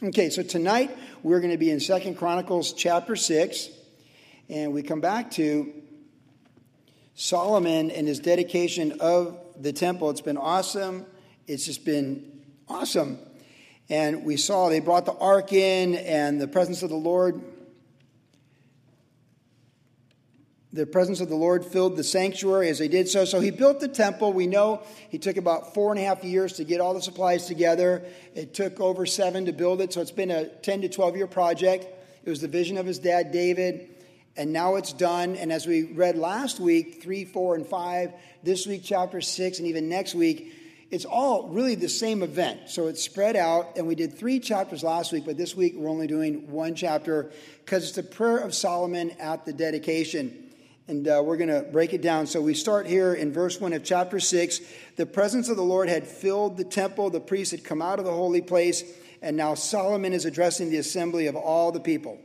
Okay, so tonight we're going to be in Second Chronicles chapter 6, and we come back to Solomon and his dedication of the temple. It's been awesome. It's just been awesome. And we saw they brought the ark in, and the presence of the Lord the presence of the Lord filled the sanctuary as they did so. So he built the temple. We know he took about four and a half years to get all the supplies together. It took over seven to build it. So it's been a 10 to 12 year project. It was the vision of his dad, David. And now it's done. And as we read last week, three, four, and five, this week, chapter six, and even next week, it's all really the same event. So it's spread out, and we did three chapters last week, but this week we're only doing one chapter because it's the prayer of Solomon at the dedication and uh, we're going to break it down. So we start here in verse 1 of chapter 6. The presence of the Lord had filled the temple, the priests had come out of the holy place, and now Solomon is addressing the assembly of all the people.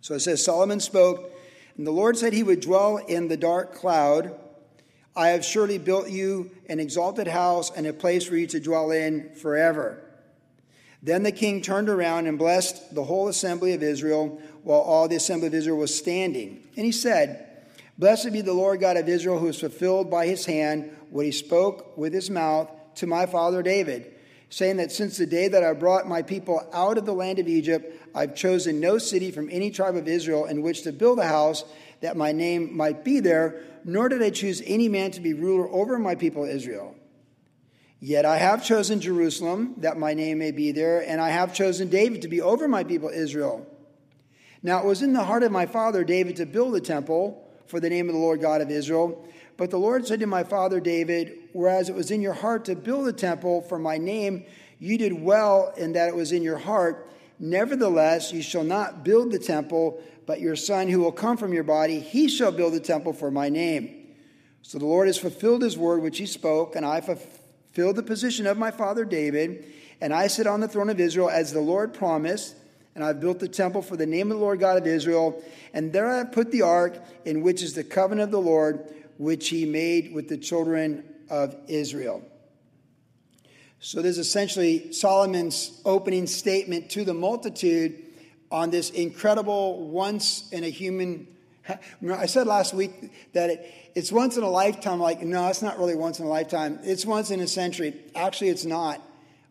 So it says, Solomon spoke, and the Lord said he would dwell in the dark cloud. I have surely built you an exalted house and a place for you to dwell in forever. Then the king turned around and blessed the whole assembly of Israel while all the assembly of Israel was standing. And he said, Blessed be the Lord God of Israel, who has fulfilled by his hand what he spoke with his mouth to my father David, saying that since the day that I brought my people out of the land of Egypt, I've chosen no city from any tribe of Israel in which to build a house that my name might be there, nor did I choose any man to be ruler over my people Israel. Yet I have chosen Jerusalem, that my name may be there, and I have chosen David to be over my people Israel. Now it was in the heart of my father David to build a temple for the name of the Lord God of Israel. But the Lord said to my father David, Whereas it was in your heart to build a temple for my name, you did well in that it was in your heart. Nevertheless, you shall not build the temple, but your son who will come from your body, he shall build the temple for my name. So the Lord has fulfilled his word which he spoke, and I fulfilled the position of my father David, and I sit on the throne of Israel as the Lord promised and I've built the temple for the name of the Lord God of Israel. And there I have put the ark, in which is the covenant of the Lord, which he made with the children of Israel. So there's essentially Solomon's opening statement to the multitude on this incredible once in a human. I said last week that it, it's once in a lifetime. Like, no, it's not really once in a lifetime. It's once in a century. Actually, it's not.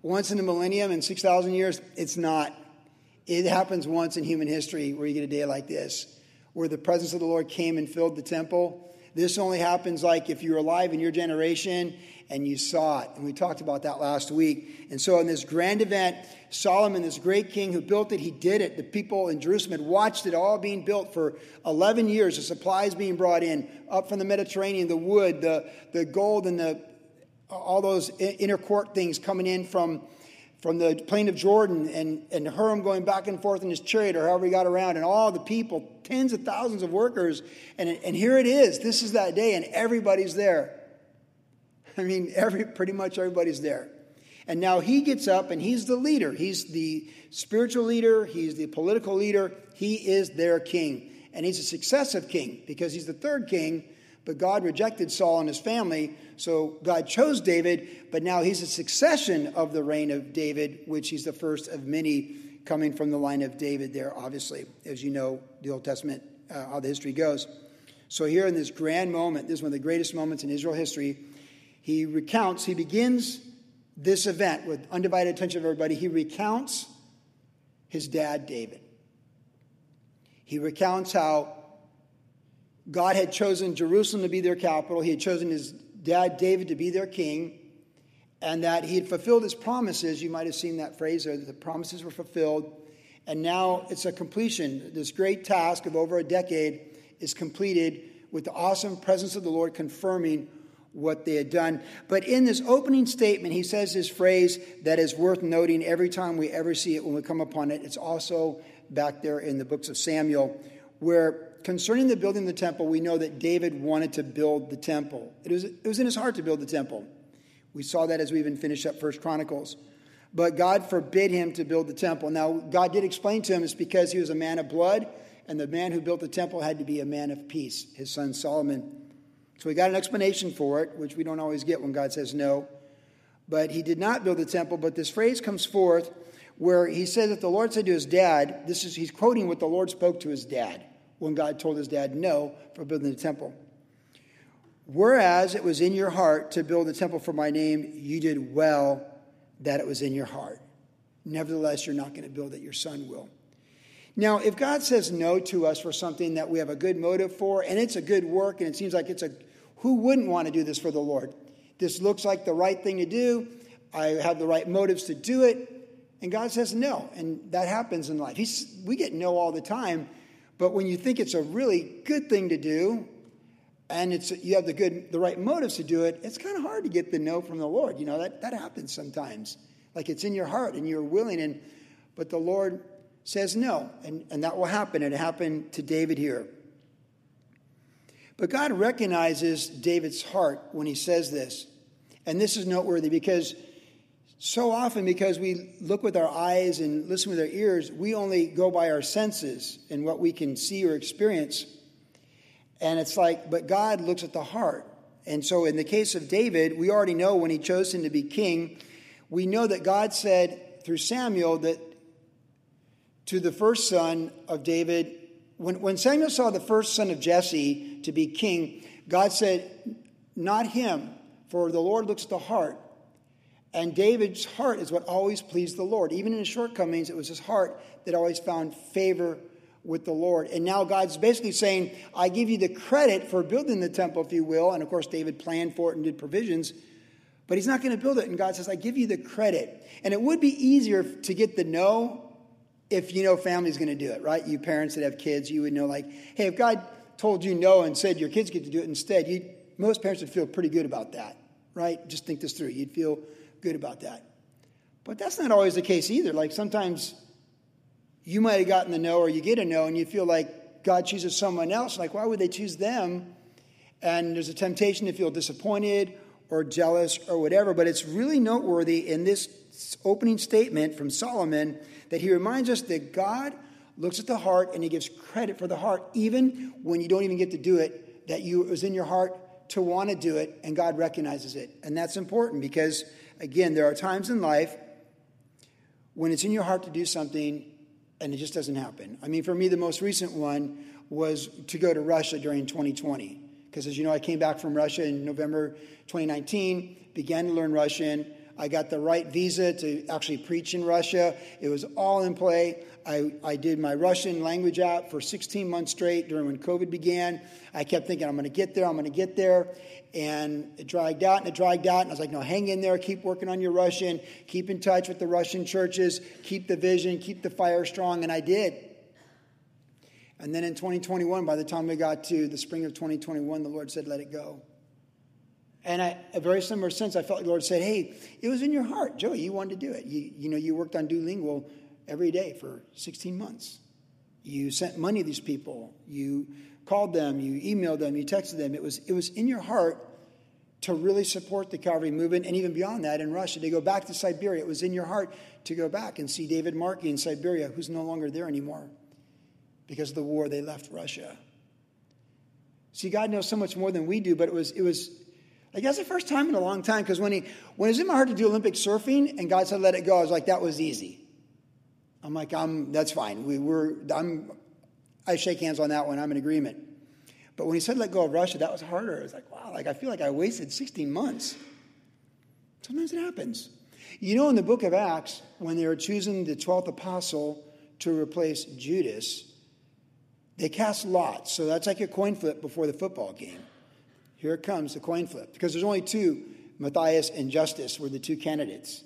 Once in a millennium and 6,000 years, it's not. It happens once in human history where you get a day like this, where the presence of the Lord came and filled the temple. This only happens like if you're alive in your generation and you saw it. And we talked about that last week. And so, in this grand event, Solomon, this great king who built it, he did it. The people in Jerusalem had watched it all being built for 11 years, the supplies being brought in up from the Mediterranean, the wood, the, the gold, and the, all those inner court things coming in from from the plain of Jordan and, and Hiram going back and forth in his chariot or however he got around, and all the people, tens of thousands of workers. And, and here it is. This is that day, and everybody's there. I mean, every, pretty much everybody's there. And now he gets up and he's the leader. He's the spiritual leader, he's the political leader, he is their king. And he's a successive king because he's the third king but God rejected Saul and his family, so God chose David, but now he's a succession of the reign of David, which he's the first of many coming from the line of David there, obviously, as you know, the Old Testament, uh, how the history goes. So, here in this grand moment, this is one of the greatest moments in Israel history, he recounts, he begins this event with undivided attention of everybody. He recounts his dad, David. He recounts how God had chosen Jerusalem to be their capital. He had chosen his dad, David, to be their king, and that he had fulfilled his promises. You might have seen that phrase there, that the promises were fulfilled. And now it's a completion. This great task of over a decade is completed with the awesome presence of the Lord confirming what they had done. But in this opening statement, he says this phrase that is worth noting every time we ever see it when we come upon it. It's also back there in the books of Samuel, where concerning the building of the temple, we know that David wanted to build the temple. It was, it was in his heart to build the temple. We saw that as we even finished up First Chronicles. But God forbid him to build the temple. Now, God did explain to him it's because he was a man of blood, and the man who built the temple had to be a man of peace, his son Solomon. So we got an explanation for it, which we don't always get when God says no. But he did not build the temple, but this phrase comes forth where he says that the Lord said to his dad, this is he's quoting what the Lord spoke to his dad when God told his dad no for building the temple. Whereas it was in your heart to build a temple for my name, you did well that it was in your heart. Nevertheless, you're not going to build it, your son will. Now, if God says no to us for something that we have a good motive for, and it's a good work, and it seems like it's a, who wouldn't want to do this for the Lord? This looks like the right thing to do. I have the right motives to do it. And God says no. And that happens in life. He's, we get no all the time. But when you think it's a really good thing to do, and it's you have the good the right motives to do it, it's kind of hard to get the no from the Lord. You know, that, that happens sometimes. Like it's in your heart and you're willing and but the Lord says no. And, and that will happen. It happened to David here. But God recognizes David's heart when he says this. And this is noteworthy because so often, because we look with our eyes and listen with our ears, we only go by our senses and what we can see or experience. And it's like, but God looks at the heart. And so, in the case of David, we already know when he chose him to be king, we know that God said through Samuel that to the first son of David, when, when Samuel saw the first son of Jesse to be king, God said, Not him, for the Lord looks at the heart. And David's heart is what always pleased the Lord. Even in his shortcomings, it was his heart that always found favor with the Lord. And now God's basically saying, I give you the credit for building the temple, if you will. And of course, David planned for it and did provisions, but he's not going to build it. And God says, I give you the credit. And it would be easier to get the no if you know family's going to do it, right? You parents that have kids, you would know, like, hey, if God told you no and said your kids get to do it instead, most parents would feel pretty good about that, right? Just think this through. You'd feel good about that. But that's not always the case either. Like sometimes you might have gotten the no or you get a no and you feel like God chooses someone else. Like, why would they choose them? And there's a temptation to feel disappointed or jealous or whatever. But it's really noteworthy in this opening statement from Solomon that he reminds us that God looks at the heart and he gives credit for the heart, even when you don't even get to do it, that you, it was in your heart to want to do it, and God recognizes it. And that's important because Again, there are times in life when it's in your heart to do something and it just doesn't happen. I mean, for me, the most recent one was to go to Russia during 2020. Because as you know, I came back from Russia in November 2019, began to learn Russian. I got the right visa to actually preach in Russia. It was all in play. I, I did my Russian language app for 16 months straight during when COVID began. I kept thinking, I'm going to get there, I'm going to get there. And it dragged out and it dragged out. And I was like, no, hang in there, keep working on your Russian, keep in touch with the Russian churches, keep the vision, keep the fire strong. And I did. And then in 2021, by the time we got to the spring of 2021, the Lord said, let it go. And I, a very similar sense, I felt the Lord said, hey, it was in your heart. Joey, you wanted to do it. You, you know, you worked on Duolingo every day for 16 months. You sent money to these people. You called them, you emailed them, you texted them. It was, it was in your heart to really support the Calvary movement, and even beyond that in Russia, to go back to Siberia. It was in your heart to go back and see David Markey in Siberia, who's no longer there anymore because of the war. They left Russia. See, God knows so much more than we do, but it was, it was like that's the first time in a long time because when he when it was in my heart to do Olympic surfing and God said let it go, I was like that was easy. I'm like I'm that's fine. We were I'm I shake hands on that one. I'm in agreement. But when he said let go of Russia, that was harder. It was like, wow, like I feel like I wasted 16 months. Sometimes it happens. You know, in the book of Acts, when they were choosing the 12th apostle to replace Judas, they cast lots. So that's like a coin flip before the football game. Here it comes, the coin flip. Because there's only two, Matthias and Justus were the two candidates.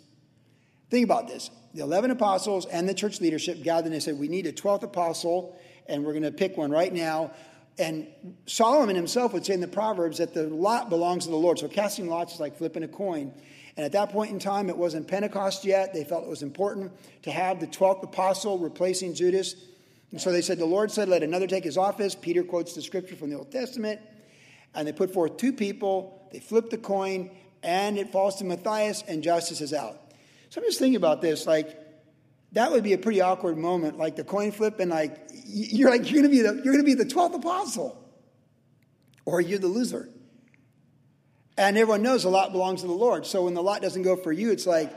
Think about this. The 11 apostles and the church leadership gathered and they said, We need a 12th apostle and we're going to pick one right now. And Solomon himself would say in the Proverbs that the lot belongs to the Lord. So casting lots is like flipping a coin. And at that point in time, it wasn't Pentecost yet. They felt it was important to have the 12th apostle replacing Judas. And so they said, The Lord said, Let another take his office. Peter quotes the scripture from the Old Testament. And they put forth two people, they flip the coin, and it falls to Matthias, and Justus is out. So I'm just thinking about this. Like, that would be a pretty awkward moment, like the coin flip, and like you're like you're gonna be the you're gonna be the twelfth apostle, or you're the loser. And everyone knows a lot belongs to the Lord. So when the lot doesn't go for you, it's like,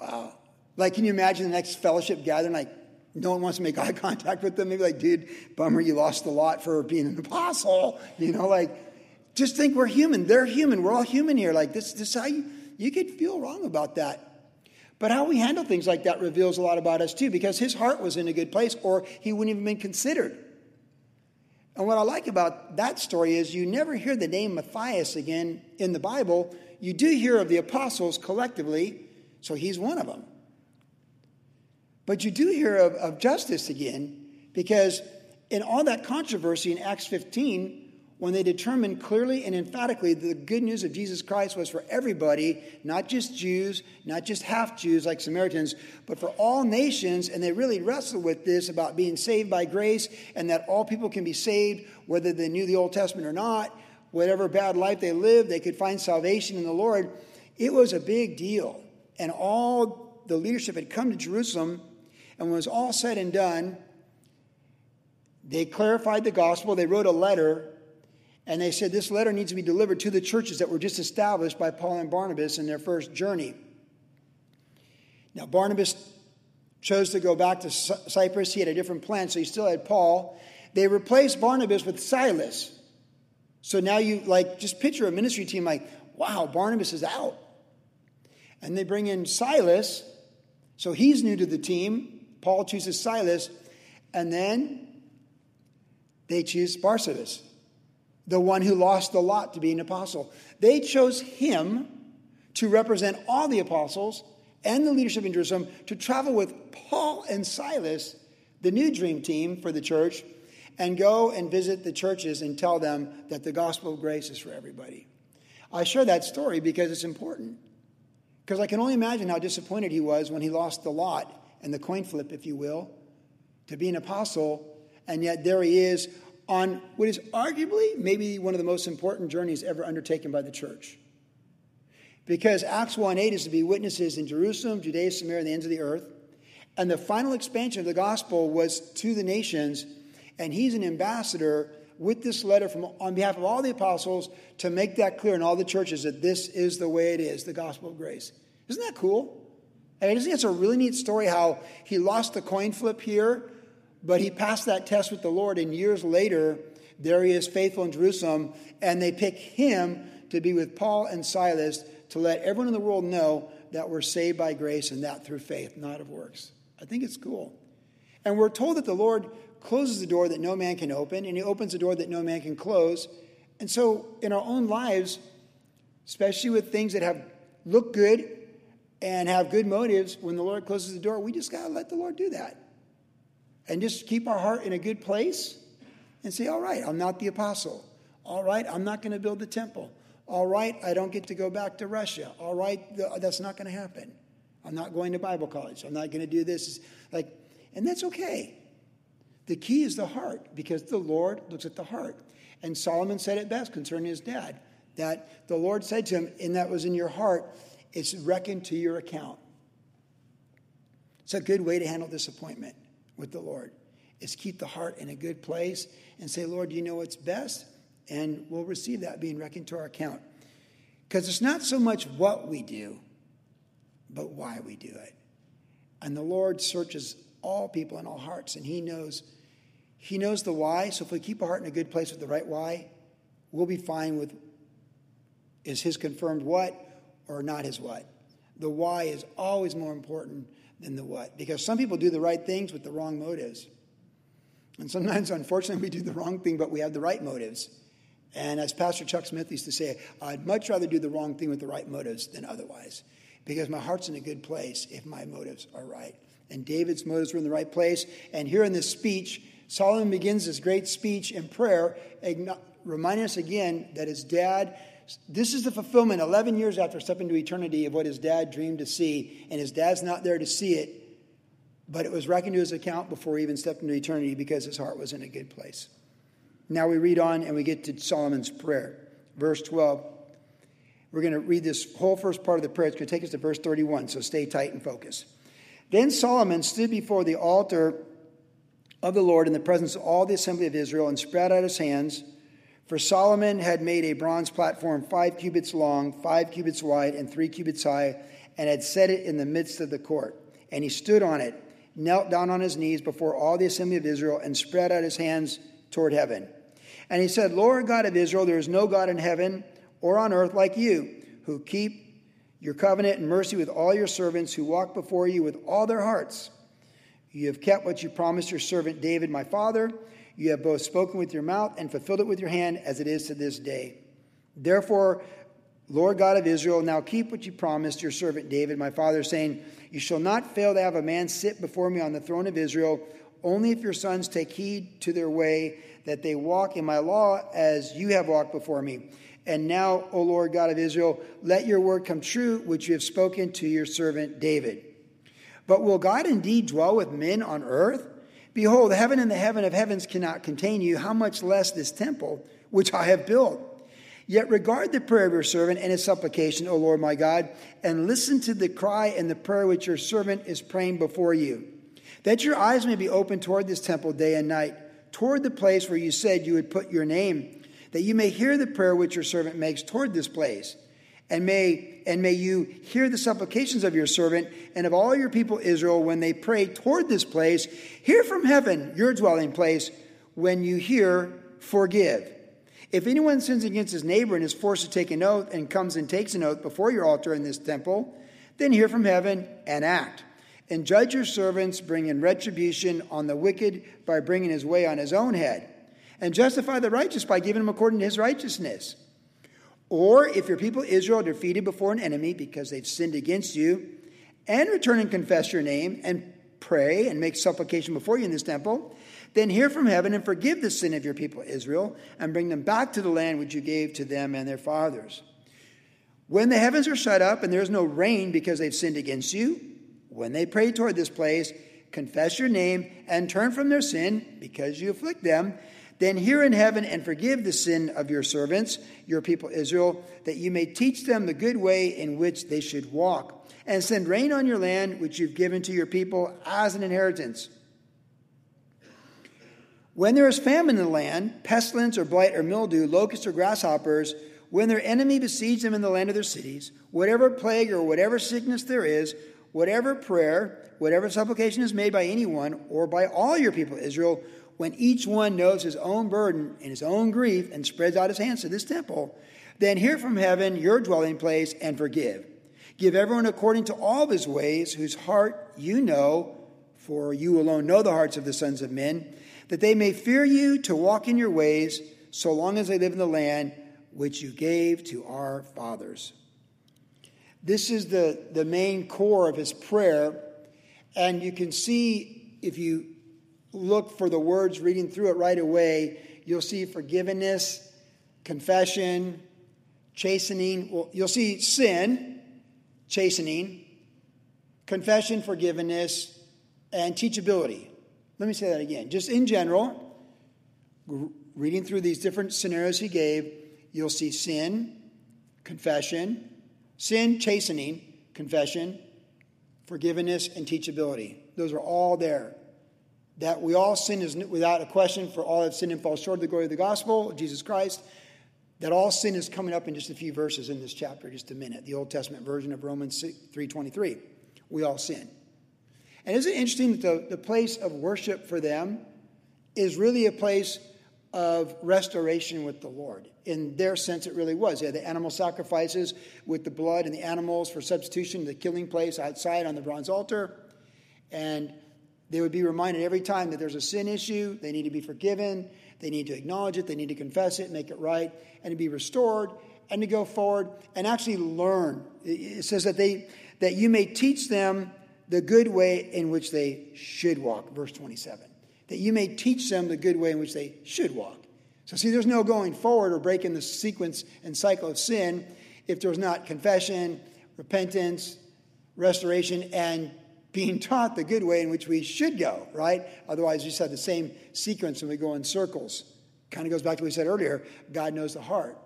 wow, Like, can you imagine the next fellowship gathering? Like, no one wants to make eye contact with them. Maybe like, dude, bummer, you lost the lot for being an apostle. You know, like, just think we're human. They're human. We're all human here. Like, this, this how you, you could feel wrong about that. But how we handle things like that reveals a lot about us too, because his heart was in a good place, or he wouldn't even been considered. And what I like about that story is you never hear the name Matthias again in the Bible. You do hear of the apostles collectively, so he's one of them. But you do hear of, of Justus again, because in all that controversy in Acts 15, when they determined clearly and emphatically that the good news of Jesus Christ was for everybody, not just Jews, not just half Jews like Samaritans, but for all nations. And they really wrestled with this about being saved by grace and that all people can be saved, whether they knew the Old Testament or not, whatever bad life they lived, they could find salvation in the Lord. It was a big deal. And all the leadership had come to Jerusalem. And when it was all said and done, they clarified the gospel. They wrote a letter and they said this letter needs to be delivered to the churches that were just established by Paul and Barnabas in their first journey. Now, Barnabas chose to go back to Cyprus. He had a different plan, so he still had Paul. They replaced Barnabas with Silas. So now you like just picture a ministry team like, wow, Barnabas is out. And they bring in Silas. So he's new to the team. Paul chooses Silas. And then they choose Barsabbas the one who lost the lot to be an apostle. They chose him to represent all the apostles and the leadership in Jerusalem to travel with Paul and Silas, the new dream team for the church, and go and visit the churches and tell them that the gospel of grace is for everybody. I share that story because it's important. Because I can only imagine how disappointed he was when he lost the lot and the coin flip, if you will, to be an apostle, and yet there he is on what is arguably maybe one of the most important journeys ever undertaken by the church. Because Acts 1 8 is to be witnesses in Jerusalem, Judea, Samaria, and the ends of the earth. And the final expansion of the gospel was to the nations. And he's an ambassador with this letter from, on behalf of all the apostles to make that clear in all the churches that this is the way it is, the gospel of grace. Isn't that cool? I mean, isn't it a really neat story how he lost the coin flip here but he passed that test with the Lord, and years later, there he is faithful in Jerusalem, and they pick him to be with Paul and Silas to let everyone in the world know that we're saved by grace and that through faith, not of works. I think it's cool. And we're told that the Lord closes the door that no man can open, and he opens the door that no man can close. And so, in our own lives, especially with things that have look good and have good motives, when the Lord closes the door, we just got to let the Lord do that and just keep our heart in a good place and say, all right, I'm not the apostle. All right, I'm not going to build the temple. All right, I don't get to go back to Russia. All right, that's not going to happen. I'm not going to Bible college. I'm not going to do this. Like, and that's okay. The key is the heart because the Lord looks at the heart. And Solomon said it best concerning his dad that the Lord said to him, and that was in your heart, it's reckoned to your account. It's a good way to handle disappointment with the Lord is keep the heart in a good place and say, Lord, you know what's best? And we'll receive that being reckoned to our account. Because it's not so much what we do, but why we do it. And the Lord searches all people and all hearts, and He knows He knows the why. So if we keep our heart in a good place with the right why, we'll be fine with is His confirmed what or not His what. The why is always more important than the what. Because some people do the right things with the wrong motives. And sometimes, unfortunately, we do the wrong thing, but we have the right motives. And as Pastor Chuck Smith used to say, I'd much rather do the wrong thing with the right motives than otherwise. Because my heart's in a good place if my motives are right. And David's motives were in the right place. And here in this speech, Solomon begins this great speech in prayer, reminding us again that his dad this is the fulfillment 11 years after stepping into eternity of what his dad dreamed to see, and his dad's not there to see it, but it was reckoned to his account before he even stepped into eternity because his heart was in a good place. Now we read on and we get to Solomon's prayer. Verse 12. We're going to read this whole first part of the prayer. It's going to take us to verse 31, so stay tight and focus. Then Solomon stood before the altar of the Lord in the presence of all the assembly of Israel and spread out his hands for Solomon had made a bronze platform five cubits long, five cubits wide, and three cubits high, and had set it in the midst of the court. And he stood on it, knelt down on his knees before all the assembly of Israel, and spread out his hands toward heaven. And he said, Lord God of Israel, there is no God in heaven or on earth like you, who keep your covenant and mercy with all your servants who walk before you with all their hearts. You have kept what you promised your servant David, my father. You have both spoken with your mouth and fulfilled it with your hand, as it is to this day. Therefore, Lord God of Israel, now keep what you promised your servant David, my father, saying, You shall not fail to have a man sit before me on the throne of Israel, only if your sons take heed to their way, that they walk in my law as you have walked before me. And now, O Lord God of Israel, let your word come true, which you have spoken to your servant David. But will God indeed dwell with men on earth? Behold, heaven and the heaven of heavens cannot contain you, how much less this temple which I have built. Yet regard the prayer of your servant and his supplication, O Lord my God, and listen to the cry and the prayer which your servant is praying before you. That your eyes may be open toward this temple day and night, toward the place where you said you would put your name, that you may hear the prayer which your servant makes toward this place. And may, and may you hear the supplications of your servant and of all your people Israel when they pray toward this place. Hear from heaven, your dwelling place, when you hear, forgive. If anyone sins against his neighbor and is forced to take an oath and comes and takes an oath before your altar in this temple, then hear from heaven and act. And judge your servants, bringing retribution on the wicked by bringing his way on his own head, and justify the righteous by giving him according to his righteousness. Or if your people Israel are defeated before an enemy because they've sinned against you, and return and confess your name, and pray and make supplication before you in this temple, then hear from heaven and forgive the sin of your people Israel, and bring them back to the land which you gave to them and their fathers. When the heavens are shut up and there is no rain because they've sinned against you, when they pray toward this place, confess your name and turn from their sin because you afflict them, then hear in heaven and forgive the sin of your servants, your people Israel, that you may teach them the good way in which they should walk, and send rain on your land which you've given to your people as an inheritance. When there is famine in the land, pestilence or blight or mildew, locusts or grasshoppers, when their enemy besieges them in the land of their cities, whatever plague or whatever sickness there is, whatever prayer, whatever supplication is made by anyone or by all your people Israel, when each one knows his own burden and his own grief and spreads out his hands to this temple, then hear from heaven your dwelling place and forgive. Give everyone according to all of his ways, whose heart you know, for you alone know the hearts of the sons of men that they may fear you to walk in your ways so long as they live in the land which you gave to our fathers. This is the, the main core of his prayer. And you can see, if you look for the words reading through it right away, you'll see forgiveness, confession, chastening. Well, you'll see sin, chastening, confession, forgiveness, and teachability. Let me say that again. Just in general, reading through these different scenarios he gave, you'll see sin, confession, sin, chastening, confession, forgiveness, and teachability. Those are all there. That we all sin is without a question, for all have sinned and fall short of the glory of the gospel of Jesus Christ. That all sin is coming up in just a few verses in this chapter, just a minute. The Old Testament version of Romans 3.23. We all sin. And isn't it interesting that the, the place of worship for them is really a place of restoration with the Lord. In their sense, it really was. Had the animal sacrifices with the blood and the animals for substitution, the killing place outside on the bronze altar. And they would be reminded every time that there's a sin issue, they need to be forgiven, they need to acknowledge it, they need to confess it, make it right, and to be restored, and to go forward and actually learn. It says that they that you may teach them the good way in which they should walk, verse 27. That you may teach them the good way in which they should walk. So, see, there's no going forward or breaking the sequence and cycle of sin if there's not confession, repentance, restoration, and being taught the good way in which we should go, right? Otherwise, you just have the same sequence and we go in circles. Kind of goes back to what we said earlier God knows the heart.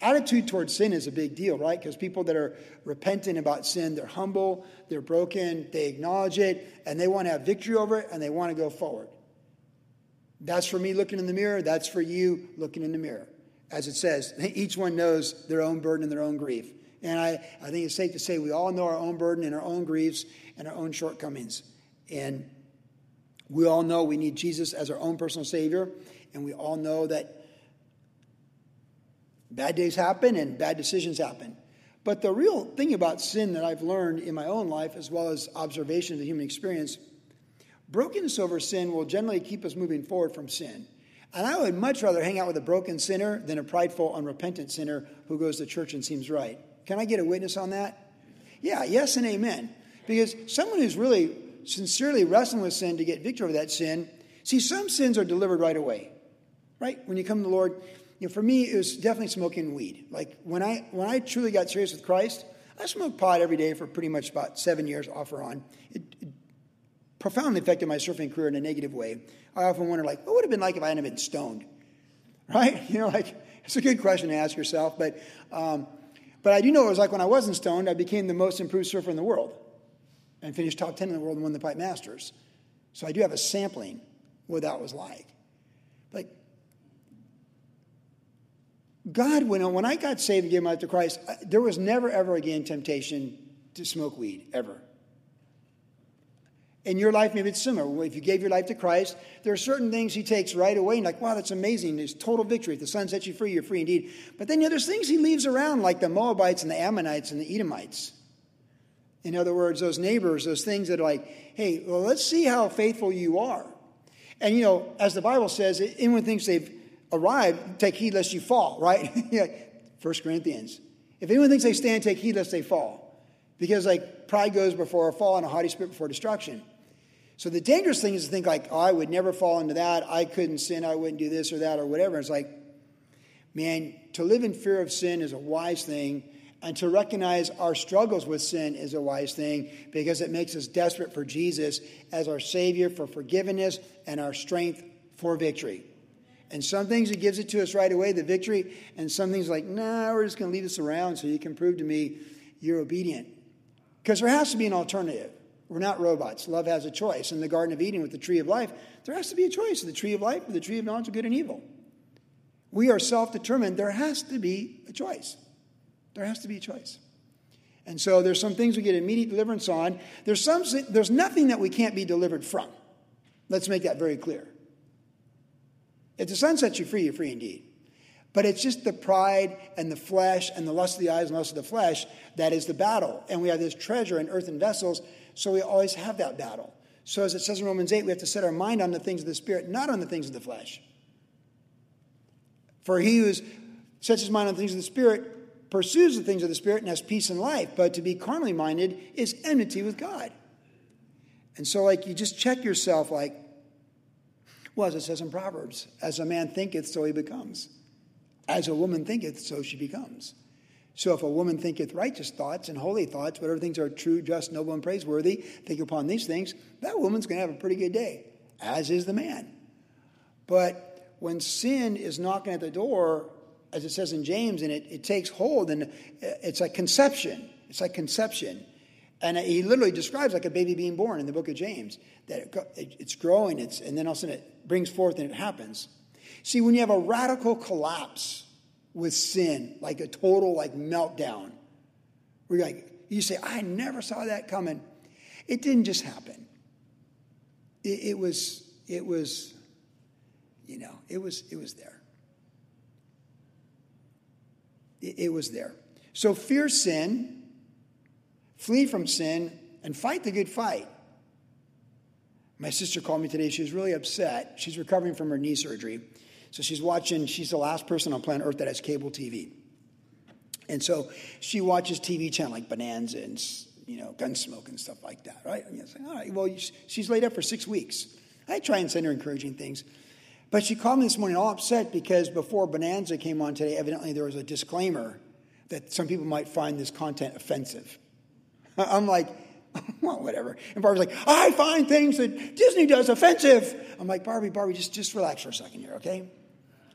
Attitude towards sin is a big deal, right? Because people that are repentant about sin, they're humble, they're broken, they acknowledge it, and they want to have victory over it, and they want to go forward. That's for me looking in the mirror, that's for you looking in the mirror. As it says, each one knows their own burden and their own grief, And I, I think it's safe to say we all know our own burden and our own griefs and our own shortcomings. And we all know we need Jesus as our own personal Savior. And we all know that bad days happen and bad decisions happen. But the real thing about sin that I've learned in my own life, as well as observation of the human experience, brokenness over sin will generally keep us moving forward from sin. And I would much rather hang out with a broken sinner than a prideful, unrepentant sinner who goes to church and seems right. Can I get a witness on that? Yeah, yes and amen. Because someone who's really sincerely wrestling with sin to get victory over that sin, see, some sins are delivered right away. Right? When you come to the Lord, you know, for me, it was definitely smoking weed. Like when I when I truly got serious with Christ, I smoked pot every day for pretty much about seven years off or on. It, it profoundly affected my surfing career in a negative way. I often wonder, like, what would it have been like if I hadn't been stoned? Right? You know, like it's a good question to ask yourself. But um, but I do know it was like when I wasn't stoned, I became the most improved surfer in the world and finished top 10 in the world and won the Pipe Masters. So I do have a sampling what that was like. Like, God, when, when I got saved and gave my life to Christ, there was never, ever again temptation to smoke weed, ever. In your life, maybe it's similar. If you gave your life to Christ, there are certain things He takes right away, and like, wow, that's amazing. There's total victory. If the Son sets you free, you're free indeed. But then you know, there's things He leaves around, like the Moabites and the Ammonites and the Edomites. In other words, those neighbors, those things that are like, hey, well, let's see how faithful you are. And you know, as the Bible says, anyone thinks they've arrived, take heed lest you fall, right? 1 Corinthians. If anyone thinks they stand, take heed lest they fall. Because like pride goes before a fall and a haughty spirit before destruction. So the dangerous thing is to think like, oh, I would never fall into that. I couldn't sin. I wouldn't do this or that or whatever. It's like, man, to live in fear of sin is a wise thing. And to recognize our struggles with sin is a wise thing because it makes us desperate for Jesus as our Savior for forgiveness and our strength for victory. And some things He gives it to us right away, the victory, and some things like, nah, we're just going to leave this around so you can prove to me you're obedient. Because there has to be an alternative. We're not robots. Love has a choice. In the Garden of Eden with the tree of life, there has to be a choice the tree of life or the tree of knowledge of good and evil. We are self determined. There has to be a choice. There has to be a choice. And so there's some things we get immediate deliverance on. There's, some, there's nothing that we can't be delivered from. Let's make that very clear. If the Son sets you free, you're free indeed. But it's just the pride and the flesh and the lust of the eyes and lust of the flesh that is the battle. And we have this treasure in earthen vessels so we always have that battle. So, as it says in Romans 8, we have to set our mind on the things of the Spirit, not on the things of the flesh. For he who sets his mind on the things of the Spirit pursues the things of the Spirit and has peace in life. But to be carnally minded is enmity with God. And so, like, you just check yourself, like, well, as it says in Proverbs, as a man thinketh, so he becomes. As a woman thinketh, so she becomes. So if a woman thinketh righteous thoughts and holy thoughts, whatever things are true, just, noble, and praiseworthy, think upon these things, that woman's going to have a pretty good day, as is the man. But when sin is knocking at the door, as it says in James, and it, it takes hold, and uh, it's like conception. It's like conception. And he literally describes like a baby being born in the book of James, that it, it's growing, it's, and then all of a sudden it brings forth and it happens. See, when you have a radical collapse, with sin, like a total like meltdown. Where you're like, you say, I never saw that coming. It didn't just happen. It, it was, it was, you know, it was, it was there. It, it was there. So fear sin, flee from sin, and fight the good fight. My sister called me today. She was really upset. She's recovering from her knee surgery. So she's watching, she's the last person on planet Earth that has cable TV. And so she watches TV channel like Bonanza and, you know, Gunsmoke and stuff like that, right? And it's like, all right, well, she's laid up for six weeks. I try and send her encouraging things. But she called me this morning all upset because before Bonanza came on today, evidently there was a disclaimer that some people might find this content offensive. I'm like, well, whatever. And Barbie's like, I find things that Disney does offensive. I'm like, Barbie, Barbie, just, just relax for a second here, okay?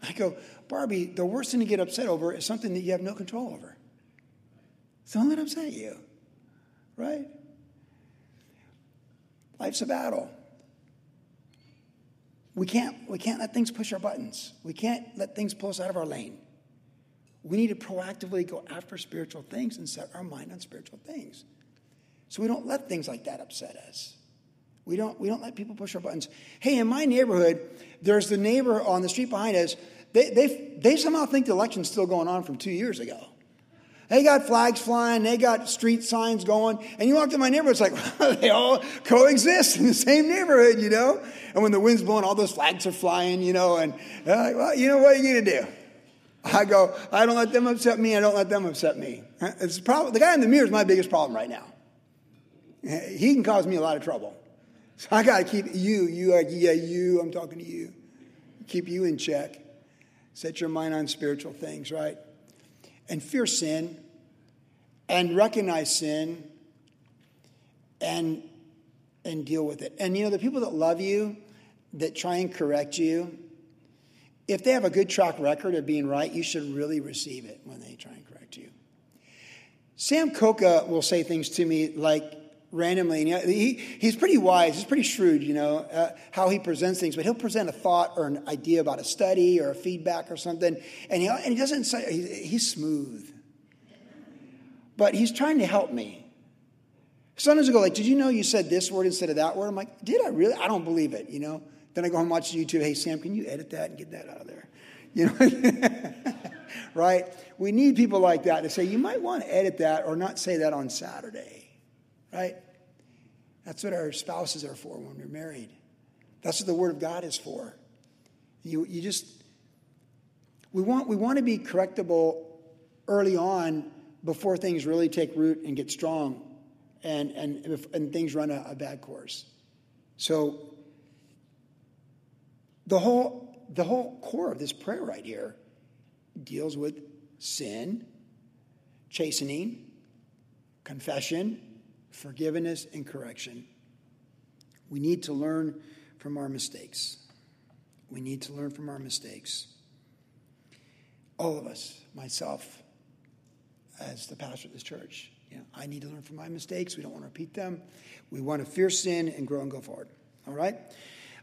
I go, Barbie, the worst thing to get upset over is something that you have no control over. So don't let upset you, right? Life's a battle. We can't, we can't let things push our buttons. We can't let things pull us out of our lane. We need to proactively go after spiritual things and set our mind on spiritual things. So we don't let things like that upset us. We don't, we don't let people push our buttons. Hey, in my neighborhood, there's the neighbor on the street behind us. They, they, they somehow think the election's still going on from two years ago. They got flags flying, they got street signs going, and you walk to my neighborhood, it's like they all coexist in the same neighborhood, you know? And when the wind's blowing, all those flags are flying, you know, and like, well, you know what are you gonna do? I go, I don't let them upset me, I don't let them upset me. Uh, it's the, problem, the guy in the mirror is my biggest problem right now. He can cause me a lot of trouble. So I gotta keep you, you, yeah, you, I'm talking to you. Keep you in check. Set your mind on spiritual things, right? and fear sin and recognize sin and and deal with it. And you know the people that love you that try and correct you if they have a good track record of being right, you should really receive it when they try and correct you. Sam Koka will say things to me like randomly. And he, he's pretty wise. He's pretty shrewd, you know, uh, how he presents things. But he'll present a thought or an idea about a study or a feedback or something. And he, and he doesn't say, he's, smooth. But he's trying to help me. Sometimes I go like, did you know you said this word instead of that word? I'm like, did I really? I don't believe it, you know. Then I go and watch YouTube. Hey, Sam, can you edit that and get that out of there? You know, right? We need people like that to say, you might want to edit that or not say that on Saturday right? That's what our spouses are for when we're married. That's what the Word of God is for. You, you just, we want, we want to be correctable early on before things really take root and get strong and, and, and things run a, a bad course. So, the whole, the whole core of this prayer right here deals with sin, chastening, confession, forgiveness, and correction. We need to learn from our mistakes. We need to learn from our mistakes. All of us, myself, as the pastor of this church, you know, I need to learn from my mistakes. We don't want to repeat them. We want to fear sin and grow and go forward. All right?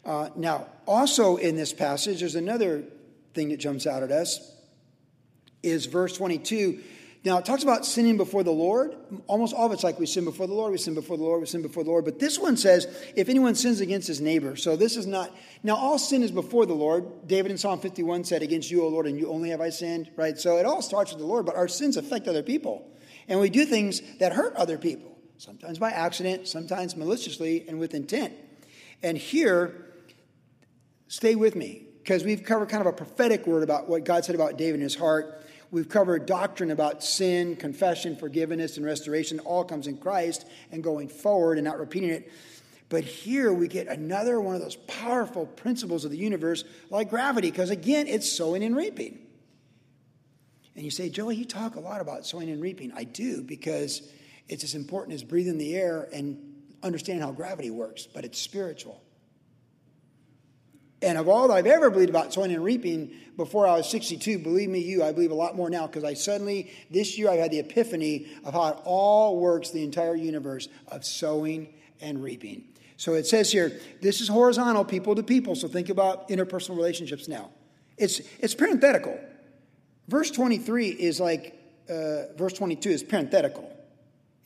Uh, now, also in this passage, there's another thing that jumps out at us is verse 22 now, it talks about sinning before the Lord. Almost all of it's like we sin before the Lord, we sin before the Lord, we sin before the Lord. But this one says, if anyone sins against his neighbor. So this is not, now all sin is before the Lord. David in Psalm 51 said, Against you, O Lord, and you only have I sinned, right? So it all starts with the Lord, but our sins affect other people. And we do things that hurt other people, sometimes by accident, sometimes maliciously, and with intent. And here, stay with me, because we've covered kind of a prophetic word about what God said about David in his heart. We've covered doctrine about sin, confession, forgiveness, and restoration. All comes in Christ and going forward and not repeating it. But here we get another one of those powerful principles of the universe, like gravity, because again, it's sowing and reaping. And you say, Joey, you talk a lot about sowing and reaping. I do, because it's as important as breathing the air and understanding how gravity works, but it's spiritual. And of all I've ever believed about sowing and reaping before I was 62, believe me, you, I believe a lot more now because I suddenly, this year, I had the epiphany of how it all works, the entire universe of sowing and reaping. So it says here, this is horizontal, people to people. So think about interpersonal relationships now. It's, it's parenthetical. Verse 23 is like, uh, verse 22 is parenthetical.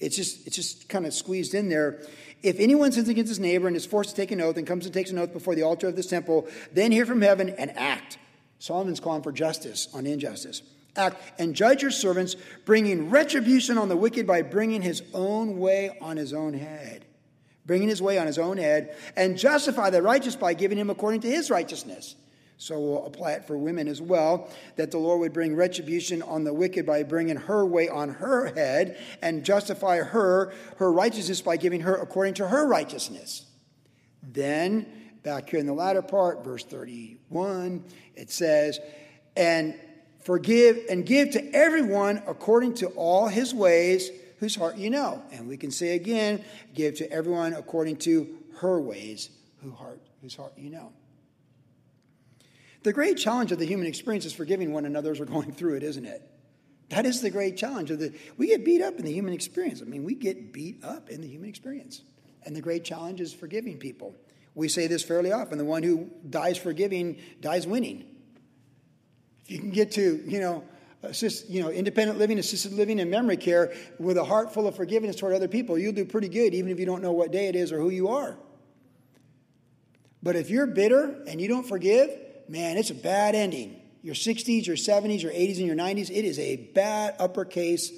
It's just, it's just kind of squeezed in there. If anyone sins against his neighbor and is forced to take an oath and comes and takes an oath before the altar of this temple, then hear from heaven and act. Solomon's calling for justice on injustice. Act and judge your servants, bringing retribution on the wicked by bringing his own way on his own head. Bringing his way on his own head, and justify the righteous by giving him according to his righteousness. So we'll apply it for women as well, that the Lord would bring retribution on the wicked by bringing her way on her head and justify her, her righteousness by giving her according to her righteousness. Then, back here in the latter part, verse 31, it says, and forgive and give to everyone according to all his ways whose heart you know. And we can say again, give to everyone according to her ways whose heart, whose heart you know. The great challenge of the human experience is forgiving one another as we're going through it, isn't it? That is the great challenge of the we get beat up in the human experience. I mean, we get beat up in the human experience. And the great challenge is forgiving people. We say this fairly often. The one who dies forgiving dies winning. If you can get to, you know, assist, you know, independent living, assisted living, and memory care with a heart full of forgiveness toward other people, you'll do pretty good, even if you don't know what day it is or who you are. But if you're bitter and you don't forgive, man, it's a bad ending. Your 60s, your 70s, your 80s, and your 90s, it is a bad uppercase.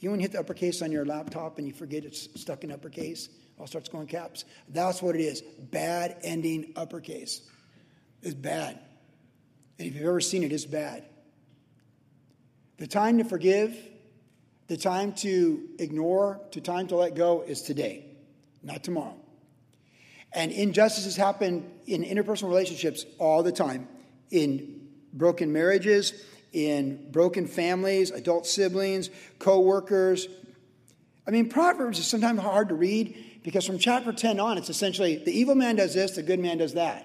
You want to hit the uppercase on your laptop and you forget it's stuck in uppercase, all starts going caps. That's what it is. Bad ending uppercase. It's bad. And if you've ever seen it, it's bad. The time to forgive, the time to ignore, the time to let go is today, not tomorrow. And injustices happen in interpersonal relationships all the time in broken marriages, in broken families, adult siblings, co workers. I mean, Proverbs is sometimes hard to read because from chapter 10 on, it's essentially the evil man does this, the good man does that.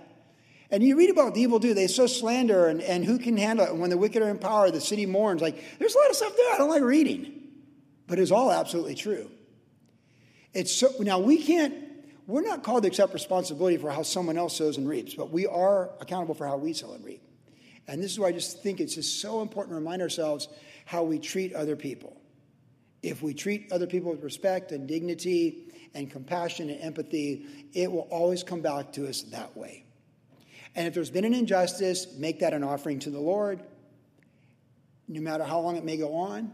And you read about the evil do, they sow slander and, and who can handle it. And when the wicked are in power, the city mourns. Like, there's a lot of stuff there I don't like reading. But it's all absolutely true. It's so, now we can't, we're not called to accept responsibility for how someone else sows and reaps, but we are accountable for how we sow and reap. And this is why I just think it's just so important to remind ourselves how we treat other people. If we treat other people with respect and dignity and compassion and empathy, it will always come back to us that way. And if there's been an injustice, make that an offering to the Lord. No matter how long it may go on,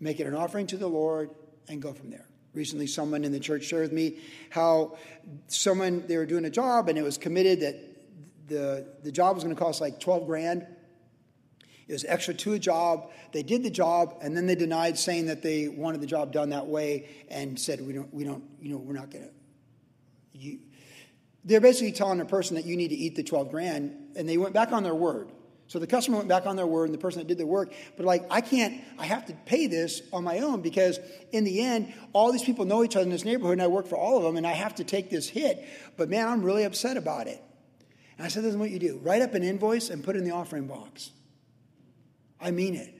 make it an offering to the Lord and go from there. Recently, someone in the church shared with me how someone, they were doing a job and it was committed that the, the job was going to cost like 12 grand. It was extra to a job. They did the job, and then they denied saying that they wanted the job done that way, and said, "We don't, we don't, you know, we're not going to." they're basically telling the person that you need to eat the 12 grand, and they went back on their word. So the customer went back on their word, and the person that did the work, but like, I can't, I have to pay this on my own because in the end, all these people know each other in this neighborhood, and I work for all of them, and I have to take this hit. But man, I'm really upset about it. And I said, This is what you do write up an invoice and put it in the offering box. I mean it.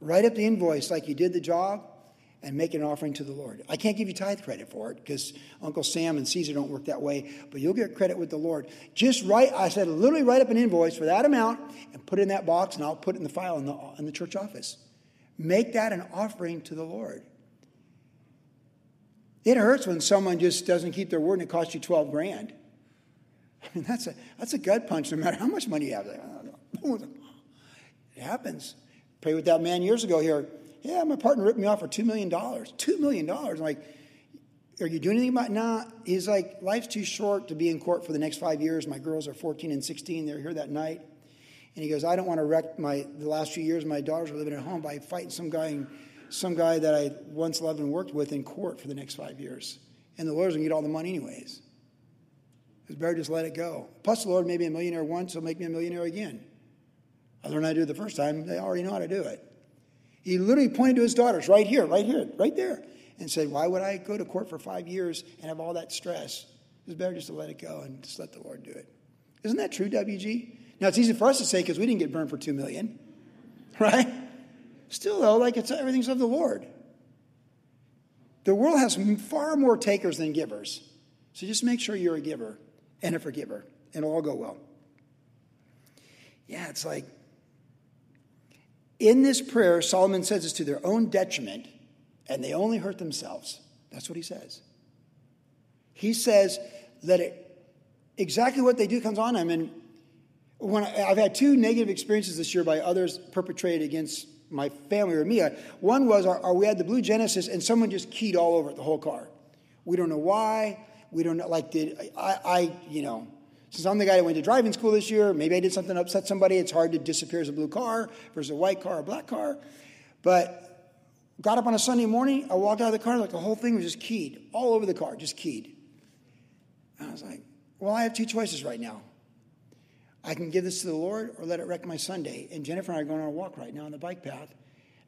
Write up the invoice like you did the job and make an offering to the Lord. I can't give you tithe credit for it because Uncle Sam and Caesar don't work that way, but you'll get credit with the Lord. Just write, I said, literally write up an invoice for that amount and put it in that box, and I'll put it in the file in the, in the church office. Make that an offering to the Lord. It hurts when someone just doesn't keep their word and it costs you 12 grand. I mean, that's a, that's a gut punch no matter how much money you have. It happens. Prayed with that man years ago here. Yeah, my partner ripped me off for $2 million. $2 million. I'm like, are you doing anything about it? Nah. He's like, life's too short to be in court for the next five years. My girls are 14 and 16. They're here that night. And he goes, I don't want to wreck my the last few years my daughters are living at home by fighting some guy and, some guy that I once loved and worked with in court for the next five years. And the lawyer's gonna get all the money anyways. It's better just let it go. Plus, the Lord made me a millionaire once, so make me a millionaire again. I learned how to do it the first time. They already know how to do it. He literally pointed to his daughters right here, right here, right there, and said, Why would I go to court for five years and have all that stress? It's better just to let it go and just let the Lord do it. Isn't that true, WG? Now, it's easy for us to say because we didn't get burned for two million, right? Still, though, like it's everything's of the Lord. The world has far more takers than givers. So just make sure you're a giver and a forgiver, and it'll all go well. Yeah, it's like in this prayer, Solomon says it's to their own detriment, and they only hurt themselves. That's what he says. He says that it exactly what they do comes on them. And when I, I've had two negative experiences this year by others perpetrated against my family or me. Uh, one was our, our, we had the blue Genesis, and someone just keyed all over it, the whole car. We don't know why. We don't know, like, did I, I, you know, since I'm the guy that went to driving school this year, maybe I did something to upset somebody. It's hard to disappear as a blue car versus a white car or black car. But got up on a Sunday morning, I walked out of the car, like the whole thing was just keyed, all over the car, just keyed. And I was like, well, I have two choices right now. I can give this to the Lord or let it wreck my Sunday. And Jennifer and I are going on a walk right now on the bike path.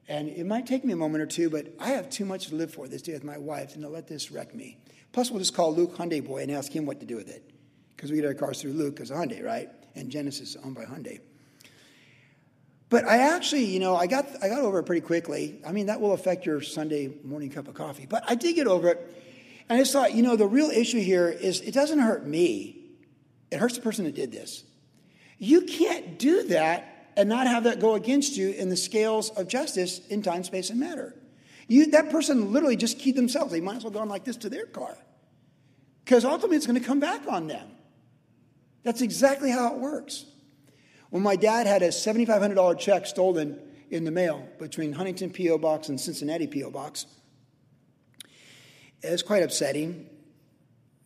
And it might take me a moment or two, but I have too much to live for this day with my wife, and to let this wreck me. Plus, we'll just call Luke Hyundai Boy and ask him what to do with it. Because we get our cars through Luke because Hyundai, right? And Genesis is owned by Hyundai. But I actually, you know, I got, I got over it pretty quickly. I mean, that will affect your Sunday morning cup of coffee. But I did get over it. And I just thought, you know, the real issue here is it doesn't hurt me, it hurts the person that did this. You can't do that and not have that go against you in the scales of justice in time, space, and matter. You, that person literally just keyed themselves. They might as well go on like this to their car. Because ultimately it's going to come back on them. That's exactly how it works. When my dad had a $7,500 check stolen in the mail between Huntington P.O. Box and Cincinnati P.O. Box, it was quite upsetting.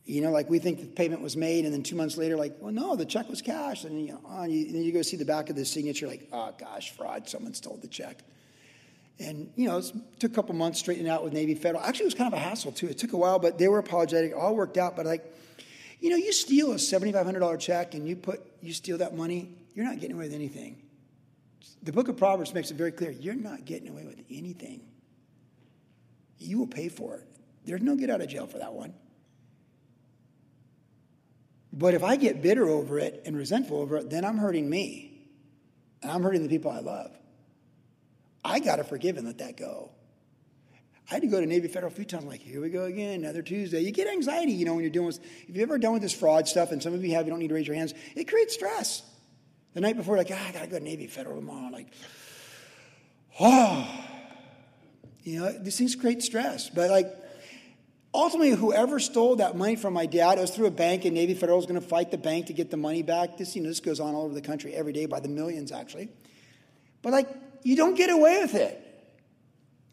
You know, like we think the payment was made, and then two months later, like, well, no, the check was cashed. And you know, oh, you, and you go see the back of the signature, like, oh gosh, fraud, someone stole the check. And, you know, it took a couple months straightening out with Navy Federal. Actually, it was kind of a hassle, too. It took a while, but they were apologetic. All worked out. But, like, you know, you steal a $7,500 check and you put, you steal that money, you're not getting away with anything. The book of Proverbs makes it very clear you're not getting away with anything. You will pay for it. There's no get out of jail for that one. But if I get bitter over it and resentful over it, then I'm hurting me. And I'm hurting the people I love. I got to forgive and let that go. I had to go to Navy Federal a few times. I'm like, here we go again, another Tuesday. You get anxiety, you know, when you're doing this. If you've ever done with this fraud stuff, and some of you have, you don't need to raise your hands, it creates stress. The night before, like, ah, I got to go to Navy Federal tomorrow. Like, oh. You know, these things create stress. But, like, ultimately, whoever stole that money from my dad, it was through a bank, and Navy Federal going to fight the bank to get the money back. This, you know, this goes on all over the country every day by the millions, actually. But, like, you don't get away with it.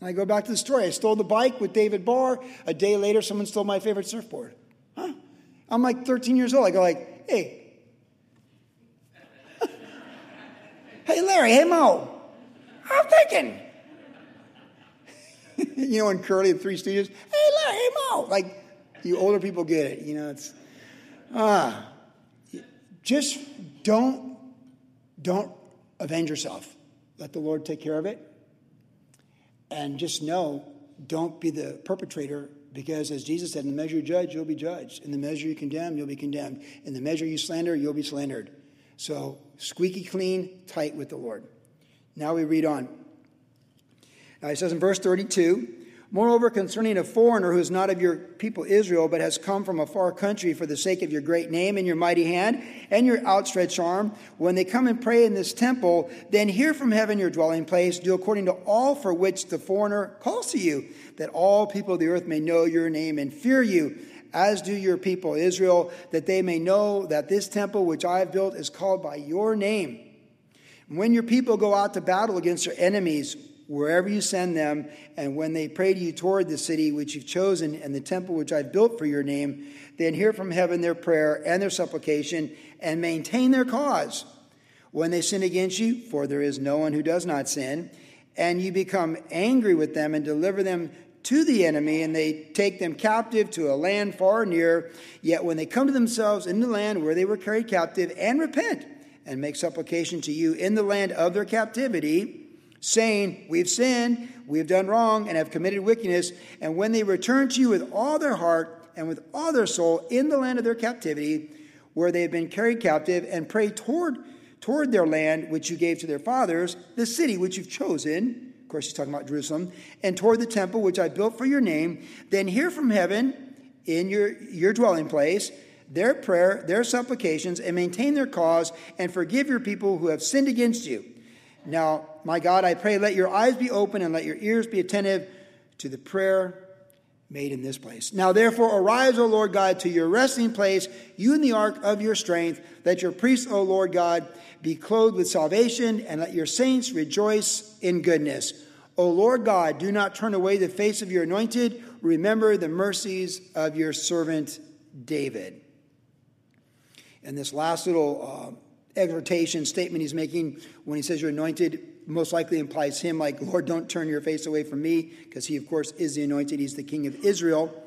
I go back to the story. I stole the bike with David Barr. A day later, someone stole my favorite surfboard. Huh? I'm like 13 years old. I go like, hey. hey, Larry. Hey, Mo. I'm thinking. you know, in Curly, the Three Stooges. Hey, Larry. Hey, Mo. Like, you older people get it. You know, it's ah. Just don't don't avenge yourself. Let the Lord take care of it. And just know, don't be the perpetrator because, as Jesus said, in the measure you judge, you'll be judged. In the measure you condemn, you'll be condemned. In the measure you slander, you'll be slandered. So, squeaky clean, tight with the Lord. Now we read on. Uh, now, he says in verse 32 Moreover, concerning a foreigner who is not of your people Israel, but has come from a far country for the sake of your great name and your mighty hand and your outstretched arm, when they come and pray in this temple, then hear from heaven your dwelling place, do according to all for which the foreigner calls to you, that all people of the earth may know your name and fear you, as do your people Israel, that they may know that this temple which I have built is called by your name. When your people go out to battle against their enemies, wherever you send them, and when they pray to you toward the city which you've chosen and the temple which I've built for your name, then hear from heaven their prayer and their supplication and maintain their cause. When they sin against you, for there is no one who does not sin, and you become angry with them and deliver them to the enemy, and they take them captive to a land far near, yet when they come to themselves in the land where they were carried captive and repent and make supplication to you in the land of their captivity, saying, We've sinned, we've done wrong, and have committed wickedness. And when they return to you with all their heart and with all their soul in the land of their captivity, where they have been carried captive, and pray toward, toward their land which you gave to their fathers, the city which you've chosen, of course, he's talking about Jerusalem, and toward the temple which I built for your name, then hear from heaven in your, your dwelling place their prayer, their supplications, and maintain their cause, and forgive your people who have sinned against you now, my God, I pray, let your eyes be open and let your ears be attentive to the prayer made in this place. Now, therefore, arise, O Lord God, to your resting place, you in the ark of your strength. Let your priests, O Lord God, be clothed with salvation, and let your saints rejoice in goodness. O Lord God, do not turn away the face of your anointed. Remember the mercies of your servant David. And this last little uh, exhortation statement he's making when he says you're anointed most likely implies him like lord don't turn your face away from me because he of course is the anointed. He's the king of israel.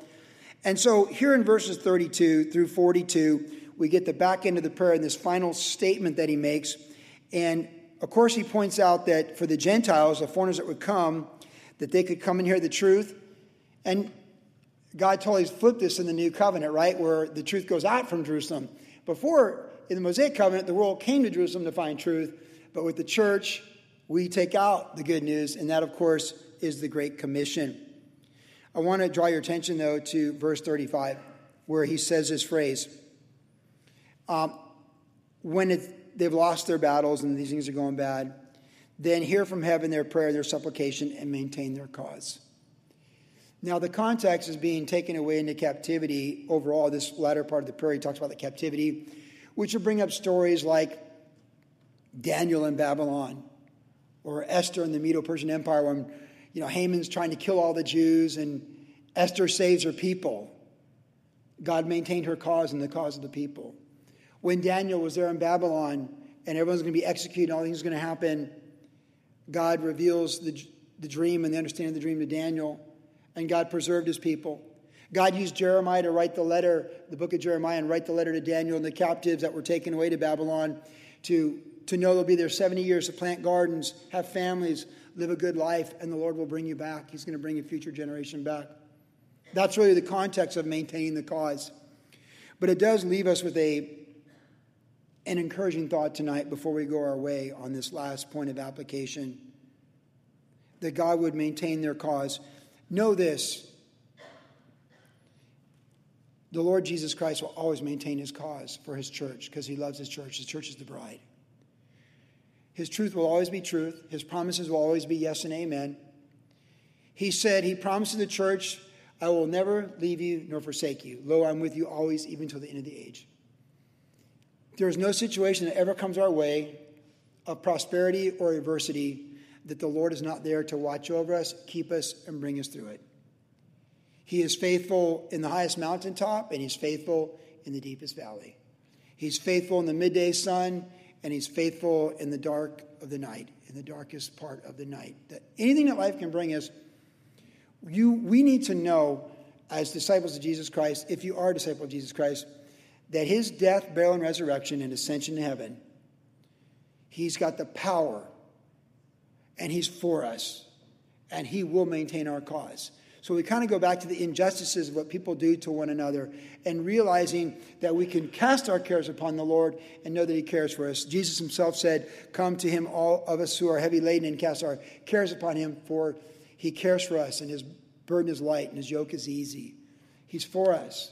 And so here in verses 32 through 42 we get the back end of the prayer and this final statement that he makes. And of course he points out that for the gentiles the foreigners that would come that they could come and hear the truth. And god totally flipped this in the new covenant right where the truth goes out from jerusalem. Before in the Mosaic covenant, the world came to Jerusalem to find truth, but with the church, we take out the good news, and that, of course, is the Great Commission. I want to draw your attention, though, to verse 35, where he says this phrase. Um, when it, they've lost their battles and these things are going bad, then hear from heaven their prayer, their supplication, and maintain their cause. Now, the context is being taken away into captivity overall. This latter part of the prayer, he talks about the captivity, which will bring up stories like Daniel in Babylon or Esther in the Medo Persian Empire when you know Haman's trying to kill all the Jews and Esther saves her people. God maintained her cause and the cause of the people. When Daniel was there in Babylon and everyone's going to be executed, all things going to happen, God reveals the, the dream and the understanding of the dream to Daniel and God preserved his people. God used Jeremiah to write the letter, the book of Jeremiah, and write the letter to Daniel and the captives that were taken away to Babylon to, to know they'll be there 70 years to plant gardens, have families, live a good life, and the Lord will bring you back. He's going to bring a future generation back. That's really the context of maintaining the cause. But it does leave us with a, an encouraging thought tonight before we go our way on this last point of application that God would maintain their cause. Know this the Lord Jesus Christ will always maintain his cause for his church because he loves his church. His church is the bride. His truth will always be truth, his promises will always be yes and amen. He said, He promised the church, I will never leave you nor forsake you. Lo, I'm with you always, even till the end of the age. There is no situation that ever comes our way of prosperity or adversity that the Lord is not there to watch over us, keep us, and bring us through it. He is faithful in the highest mountaintop, and He's faithful in the deepest valley. He's faithful in the midday sun, and He's faithful in the dark of the night, in the darkest part of the night. That anything that life can bring us, you, we need to know as disciples of Jesus Christ, if you are a disciple of Jesus Christ, that His death, burial, and resurrection and ascension to heaven, He's got the power and He's for us, and He will maintain our cause. So we kind of go back to the injustices of what people do to one another and realizing that we can cast our cares upon the Lord and know that He cares for us. Jesus Himself said, Come to Him, all of us who are heavy laden, and cast our cares upon Him, for He cares for us, and His burden is light and His yoke is easy. He's for us.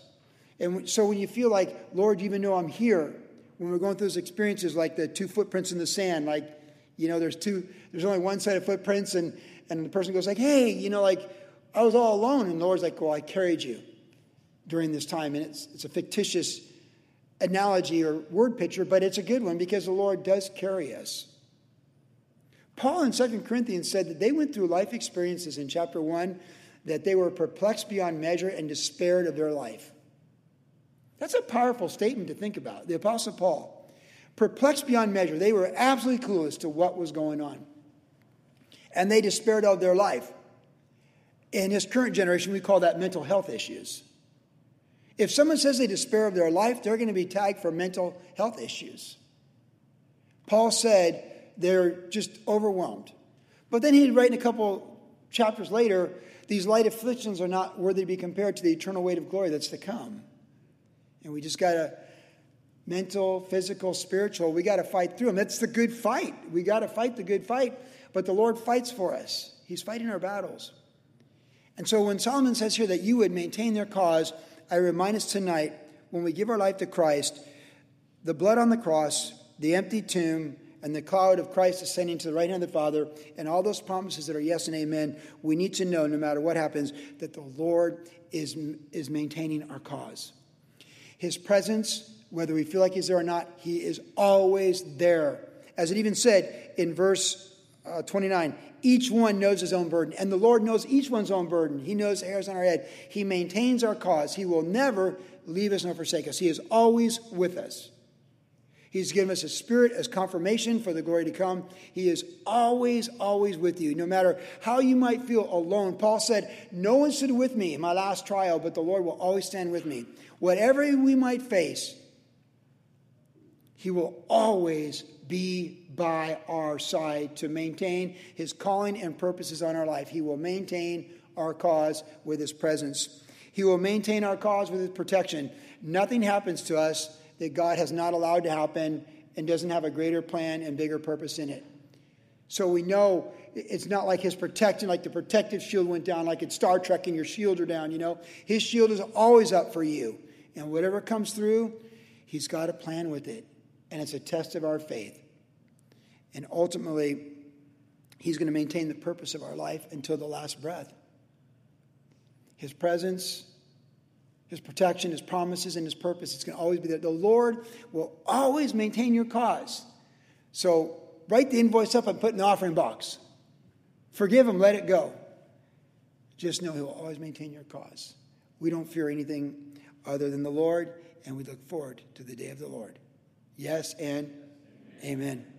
And so when you feel like, Lord, you even though I'm here, when we're going through those experiences like the two footprints in the sand, like you know, there's two, there's only one set of footprints, and, and the person goes like, hey, you know, like, I was all alone. And the Lord's like, well, I carried you during this time. And it's, it's a fictitious analogy or word picture, but it's a good one because the Lord does carry us. Paul in 2 Corinthians said that they went through life experiences in chapter 1 that they were perplexed beyond measure and despaired of their life. That's a powerful statement to think about. The Apostle Paul perplexed beyond measure. They were absolutely clueless to what was going on. And they despaired of their life. In his current generation, we call that mental health issues. If someone says they despair of their life, they're going to be tagged for mental health issues. Paul said they're just overwhelmed. But then he'd write in a couple chapters later, these light afflictions are not worthy to be compared to the eternal weight of glory that's to come. And we just got to mental, physical, spiritual. We got to fight through them. That's the good fight. We got to fight the good fight, but the Lord fights for us. He's fighting our battles. And so when Solomon says here that you would maintain their cause, I remind us tonight when we give our life to Christ, the blood on the cross, the empty tomb, and the cloud of Christ ascending to the right hand of the Father, and all those promises that are yes and amen, we need to know, no matter what happens, that the Lord is, is maintaining our cause. His presence whether we feel like he's there or not, he is always there. As it even said in verse uh, 29, each one knows his own burden, and the Lord knows each one's own burden. He knows hairs on our head. He maintains our cause. He will never leave us nor forsake us. He is always with us. He's given us a spirit as confirmation for the glory to come. He is always, always with you, no matter how you might feel alone. Paul said, No one stood with me in my last trial, but the Lord will always stand with me. Whatever we might face, he will always be by our side to maintain His calling and purposes on our life. He will maintain our cause with His presence. He will maintain our cause with His protection. Nothing happens to us that God has not allowed to happen and doesn't have a greater plan and bigger purpose in it. So we know it's not like his protection, like the protective shield went down, like in Star Trek and your shields are down, you know. His shield is always up for you. And whatever comes through, he's got a plan with it. and it's a test of our faith. And ultimately, He's going to maintain the purpose of our life until the last breath. His presence, His protection, His promises, and His purpose, it's going to always be there. The Lord will always maintain your cause. So write the invoice up and put in the offering box. Forgive Him, let it go. Just know He will always maintain your cause. We don't fear anything other than the Lord, and we look forward to the day of the Lord. Yes and amen. amen.